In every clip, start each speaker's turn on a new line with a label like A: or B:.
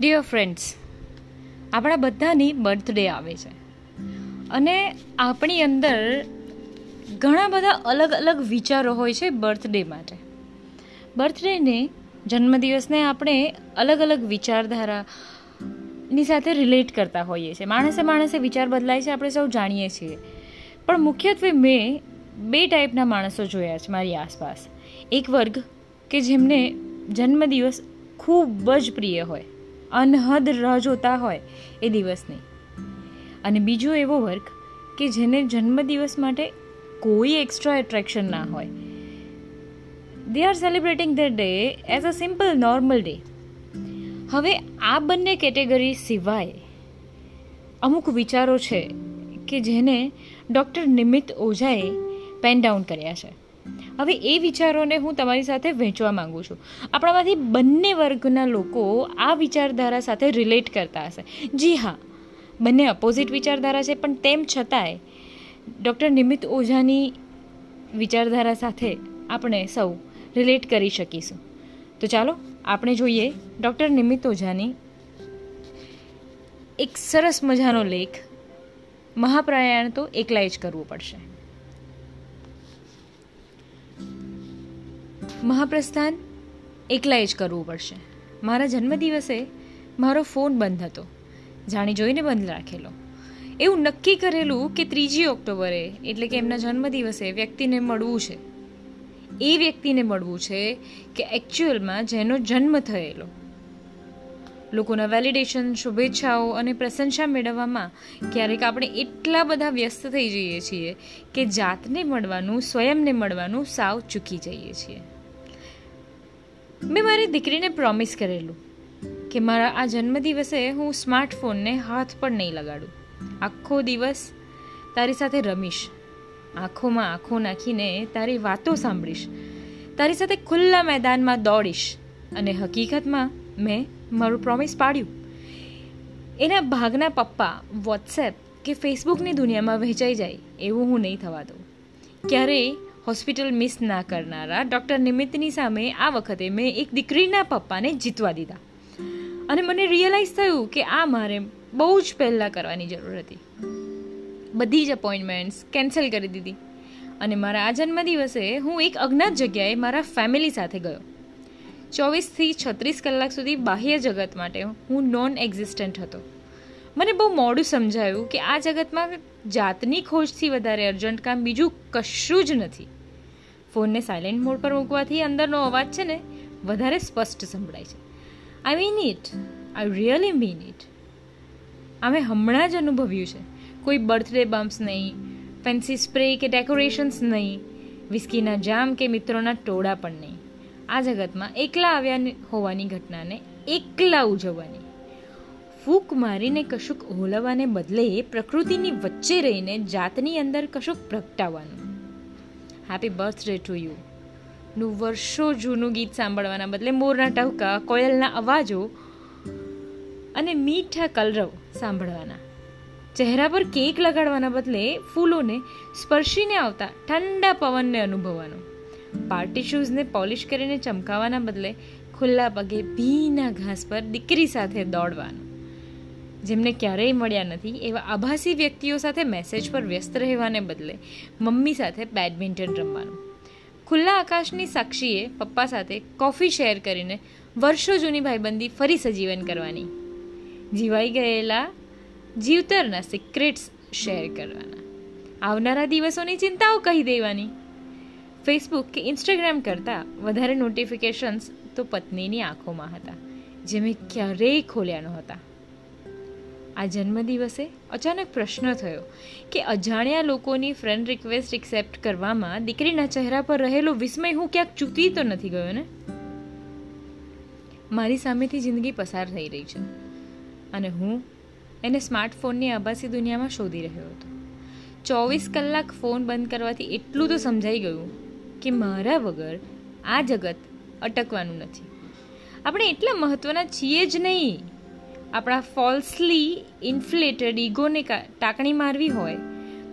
A: Dear friends આપણા બધાની birthday આવે છે. અને આપણી અંદર ઘણા બધા અલગ અલગ વિચારો હોય છે બર્થડે માટે. બર્થડેને જન્મદિવસને આપણે અલગ અલગ વિચારધારાની સાથે રિલેટ કરતા હોઈએ છીએ. માણસે માણસે વિચાર બદલાય છે, આપણે સૌ જાણીએ છીએ. પણ મુખ્યત્વે મેં બે ટાઈપના માણસો જોયા છે મારી આસપાસ. એક વર્ગ કે જેમને જન્મદિવસ ખૂબ જ પ્રિય હોય. અનહદ રાહ જોતા હોય એ દિવસની. અને બીજો એવો વર્ગ કે જેને જન્મદિવસ માટે કોઈ એક્સ્ટ્રા એટ્રેક્શન ના હોય. They are celebrating the day as a simple normal day હવે આ બંને કેટેગરી સિવાય અમુક વિચારો છે કે જેને ડૉક્ટર નિમિત ઓઝાએ પેન ડાઉન કર્યા છે. હવે એ વિચારોને હું તમારી સાથે વહેંચવા માગું છું. આપણામાંથી બંને વર્ગના લોકો આ વિચારધારા સાથે રિલેટ કરતા હશે. જી હા, બંને અપોઝિટ વિચારધારા છે, પણ તેમ છતાંય ડૉક્ટર નિમિત ઓઝાની વિચારધારા સાથે આપણે સૌ રિલેટ કરી શકીશું. તો ચાલો, આપણે જોઈએ ડૉક્ટર નિમિત ઓઝાની એક સરસ મજાનો લેખ, મહાપ્રયાણ તો એકલાય જ કરવું પડશે. મહાપ્રસ્થાન એકલાએ જ કરવું પડશે. મારા જન્મદિવસે મારો ફોન બંધ હતો. જાણી જોઈને બંધ રાખેલો. એવું નક્કી કરેલું કે ત્રીજી ઓક્ટોબરે, એટલે કે એમના જન્મદિવસે, વ્યક્તિને મળવું છે. એ વ્યક્તિને મળવું છે કે એકચ્યુઅલમાં જેનો જન્મ થયેલો. લોકોના વેલિડેશન શુભેચ્છાઓ અને પ્રશંસા મેળવવામાં ક્યારેક આપણે એટલા બધા વ્યસ્ત થઈ જઈએ છીએ કે જાતને મળવાનું, સ્વયંને મળવાનું સાવ ચૂકી જઈએ છીએ. મેં મારી દીકરીને પ્રોમિસ કરેલું કે મારા આ જન્મદિવસે હું સ્માર્ટફોનને હાથ પણ નહીં લગાડું. આખો દિવસ તારી સાથે રમીશ. આંખોમાં આંખો નાખીને તારી વાતો સાંભળીશ. તારી સાથે ખુલ્લા મેદાનમાં દોડીશ અને હકીકતમાં મેં મારું પ્રોમિસ પાડ્યું. એના ભાગના પપ્પા વોટ્સએપ કે ફેસબુકની દુનિયામાં વહેંચાઈ જાય એવું હું નહીં થવા દઉં. ક્યારેય હોસ્પિટલ મિસ ના કરનારા ડૉક્ટર નિમિત્તની સામે આ વખતે મેં એક દીકરીના પપ્પાને જીતવા દીધા. અને મને રિયલાઇઝ થયું કે આ મારે બહુ જ પહેલાં કરવાની જરૂર હતી. બધી જ અપોઇન્ટમેન્ટ્સ કેન્સલ કરી દીધી. અને મારા આ જન્મદિવસે હું એક અજ્ઞાત જગ્યાએ મારા ફેમિલી સાથે ગયો. ચોવીસથી છત્રીસ કલાક સુધી બાહ્ય જગત માટે હું નોન એક્ઝિસ્ટન્ટ હતો. મને બહુ મોડું સમજાયું કે આ જગતમાં જાતની ખોજથી વધારે અર્જન્ટ કામ બીજું કશું જ નથી. ફોનને સાયલેન્ટ મોડ પર મૂકવાથી અંદરનો અવાજ છે ને વધારે સ્પષ્ટ સંભળાય છે. I mean it I really mean it અમે હમણાં જ અનુભવ્યું છે. કોઈ બર્થડે બમ્પ્સ નહીં ફેન્સી સ્પ્રે કે ડેકોરેશન્સ નહીં વિસ્કીના જામ કે મિત્રોના ટોળા પણ નહીં. આ જગતમાં એકલા આવ્યા હોવાની ઘટનાને એકલા ઉજવવાની. ફૂક મારીને કશુંક ઓલવાને બદલે પ્રકૃતિની વચ્ચે રહીને જાતની અંદર કશુંક પ્રગટાવવાનું. હેપી બર્થડે ટુ યુ નું વર્ષો જૂનું ગીત સાંભળવાના બદલે મોરના ટહુકા, કોયલના અવાજો અને મીઠા કલરવ સાંભળવાના. ચહેરા પર કેક લગાડવાના બદલે ફૂલોને સ્પર્શીને આવતા ઠંડા પવનને અનુભવવાનો. પાર્ટી શૂઝને પોલિશ કરીને ચમકાવવાના બદલે ખુલ્લા પગે ભીના ઘાસ પર દીકરી સાથે દોડવાનું. જેમને ક્યારેય મળ્યા નથી, એવા આભાસી વ્યક્તિઓ સાથે મેસેજ પર વ્યસ્ત રહેવાને બદલે મમ્મી સાથે બેડમિન્ટન રમવાનું. ખુલ્લા આકાશની સાક્ષીએ પપ્પા સાથે કોફી શેર કરીને વર્ષો જૂની ભાઈબંધી ફરી સજીવન કરવાની. જીવાઈ ગયેલા જીવતરના સિક્રેટ્સ શેર કરવાના. આવનારા દિવસોની ચિંતાઓ કહી દેવાની. ફેસબુક કે ઇન્સ્ટાગ્રામ કરતાં વધારે નોટિફિકેશન્સ તો પત્નીની આંખોમાં હતા, જે મેં ક્યારેય ખોલ્યા નહોતા. આ જન્મદિવસે અચાનક પ્રશ્ન થયો કે અજાણ્યા લોકોની ફ્રેન્ડ રિક્વેસ્ટ એક્સેપ્ટ કરવામાં દીકરીના ચહેરા પર રહેલો વિસ્મય હું ક્યાંક ચૂકી તો નથી ગયો ને? મારી સામેથી જિંદગી પસાર થઈ રહી છે અને હું એને સ્માર્ટફોનની આભાસી દુનિયામાં શોધી રહ્યો હતો. ચોવીસ કલાક ફોન બંધ કરવાથી એટલું તો સમજાઈ ગયું કે મારા વગર આ જગત અટકવાનું નથી. આપણે એટલા મહત્ત્વના છીએ જ નહીં. આપણા ફોલ્સલી ઇન્ફ્લેટેડ ઈગોને ટાંકણી મારવી હોય,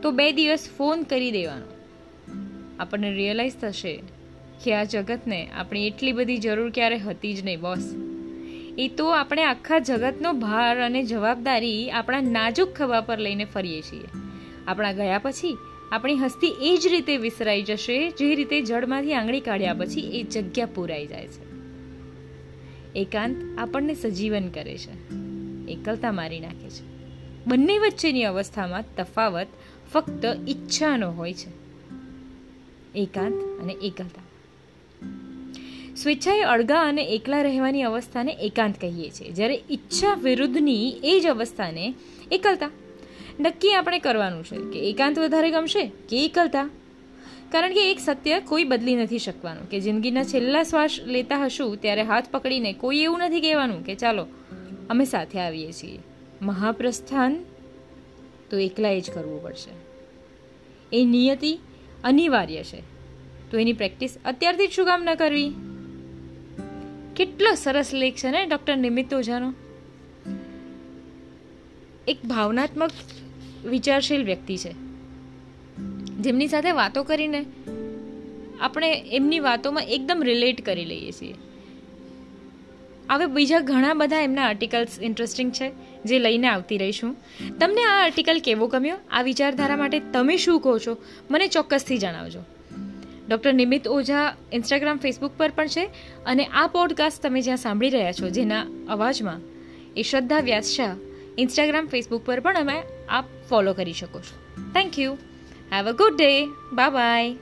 A: તો બે દિવસ ફોન કરી દેવાનો. આપણને રિયલાઇઝ થશે કે આ જગતને આપણી એટલી બધી જરૂર ક્યારે હતી જ નહીં બોસ એ તો આપણે આખા જગતનો ભાર અને જવાબદારી આપણા નાજુક ખભા પર લઈને ફરીએ છીએ. આપણા ગયા પછી આપણી હસ્તી એ જ રીતે વિસરાઈ જશે, જે રીતે જળમાંથી આંગળી કાઢ્યા પછી એ જગ્યા પૂરાઈ જાય છે. એકાંત આપણને સજીવન કરે છે. એકલતા મારી નાખે છે. બંને વચ્ચેની અવસ્થામાં તફાવત ફક્ત ઈચ્છાનો હોય છે. એકાંત અને એકલતા. સ્વેચ્છાએ અળગા અને એકલા રહેવાની અવસ્થાને એકાંત કહીએ છીએ. જ્યારે ઈચ્છા વિરુદ્ધની એ જ અવસ્થાને એકલતા. નક્કી આપણે કરવાનું છે કે એકાંત વધારે ગમશે કે એકલતા? કારણ કે એક સત્ય કોઈ બદલી નથી શકવાનું. કે જિંદગીના છેલ્લા શ્વાસ લેતા હશું ત્યારે હાથ પકડીને કોઈ એવું નથી કહેવાનું કે ચાલો અમે સાથે આવીએ છીએ. મહાપ્રસ્થાન તો એકલાએ જ કરવું પડશે. એ નિયતિ અનિવાર્ય છે. તો એની પ્રેક્ટિસ અત્યારથી જ શું કામ ન કરવી? કેટલો સરસ લેખ છે ને, ડૉક્ટર નિમિત્ત ઓઝાનો એક ભાવનાત્મક વિચારશીલ વ્યક્તિ છે. જેમની સાથે વાતો કરીને આપણે એમની વાતોમાં એકદમ રિલેટ કરી લઈએ છીએ. હવે બીજા ઘણા બધા એમના આર્ટિકલ્સ ઇન્ટરેસ્ટિંગ છે, જે લઈને આવતી રહીશું. તમને આ આર્ટિકલ કેવો ગમ્યો? આ વિચારધારા માટે તમે શું કહો છો? મને ચોક્કસથી જણાવજો. Doctor Nimit Ojha Instagram Facebook પર પણ છે અને આ પોડકાસ્ટ તમે જ્યાં સાંભળી રહ્યા છો જેના અવાજમાં એ શ્રદ્ધા વ્યાસ ઇન્સ્ટાગ્રામ ફેસબુક પર પણ અમે આપ ફોલો કરી શકો છો. Thank you have a good day bye bye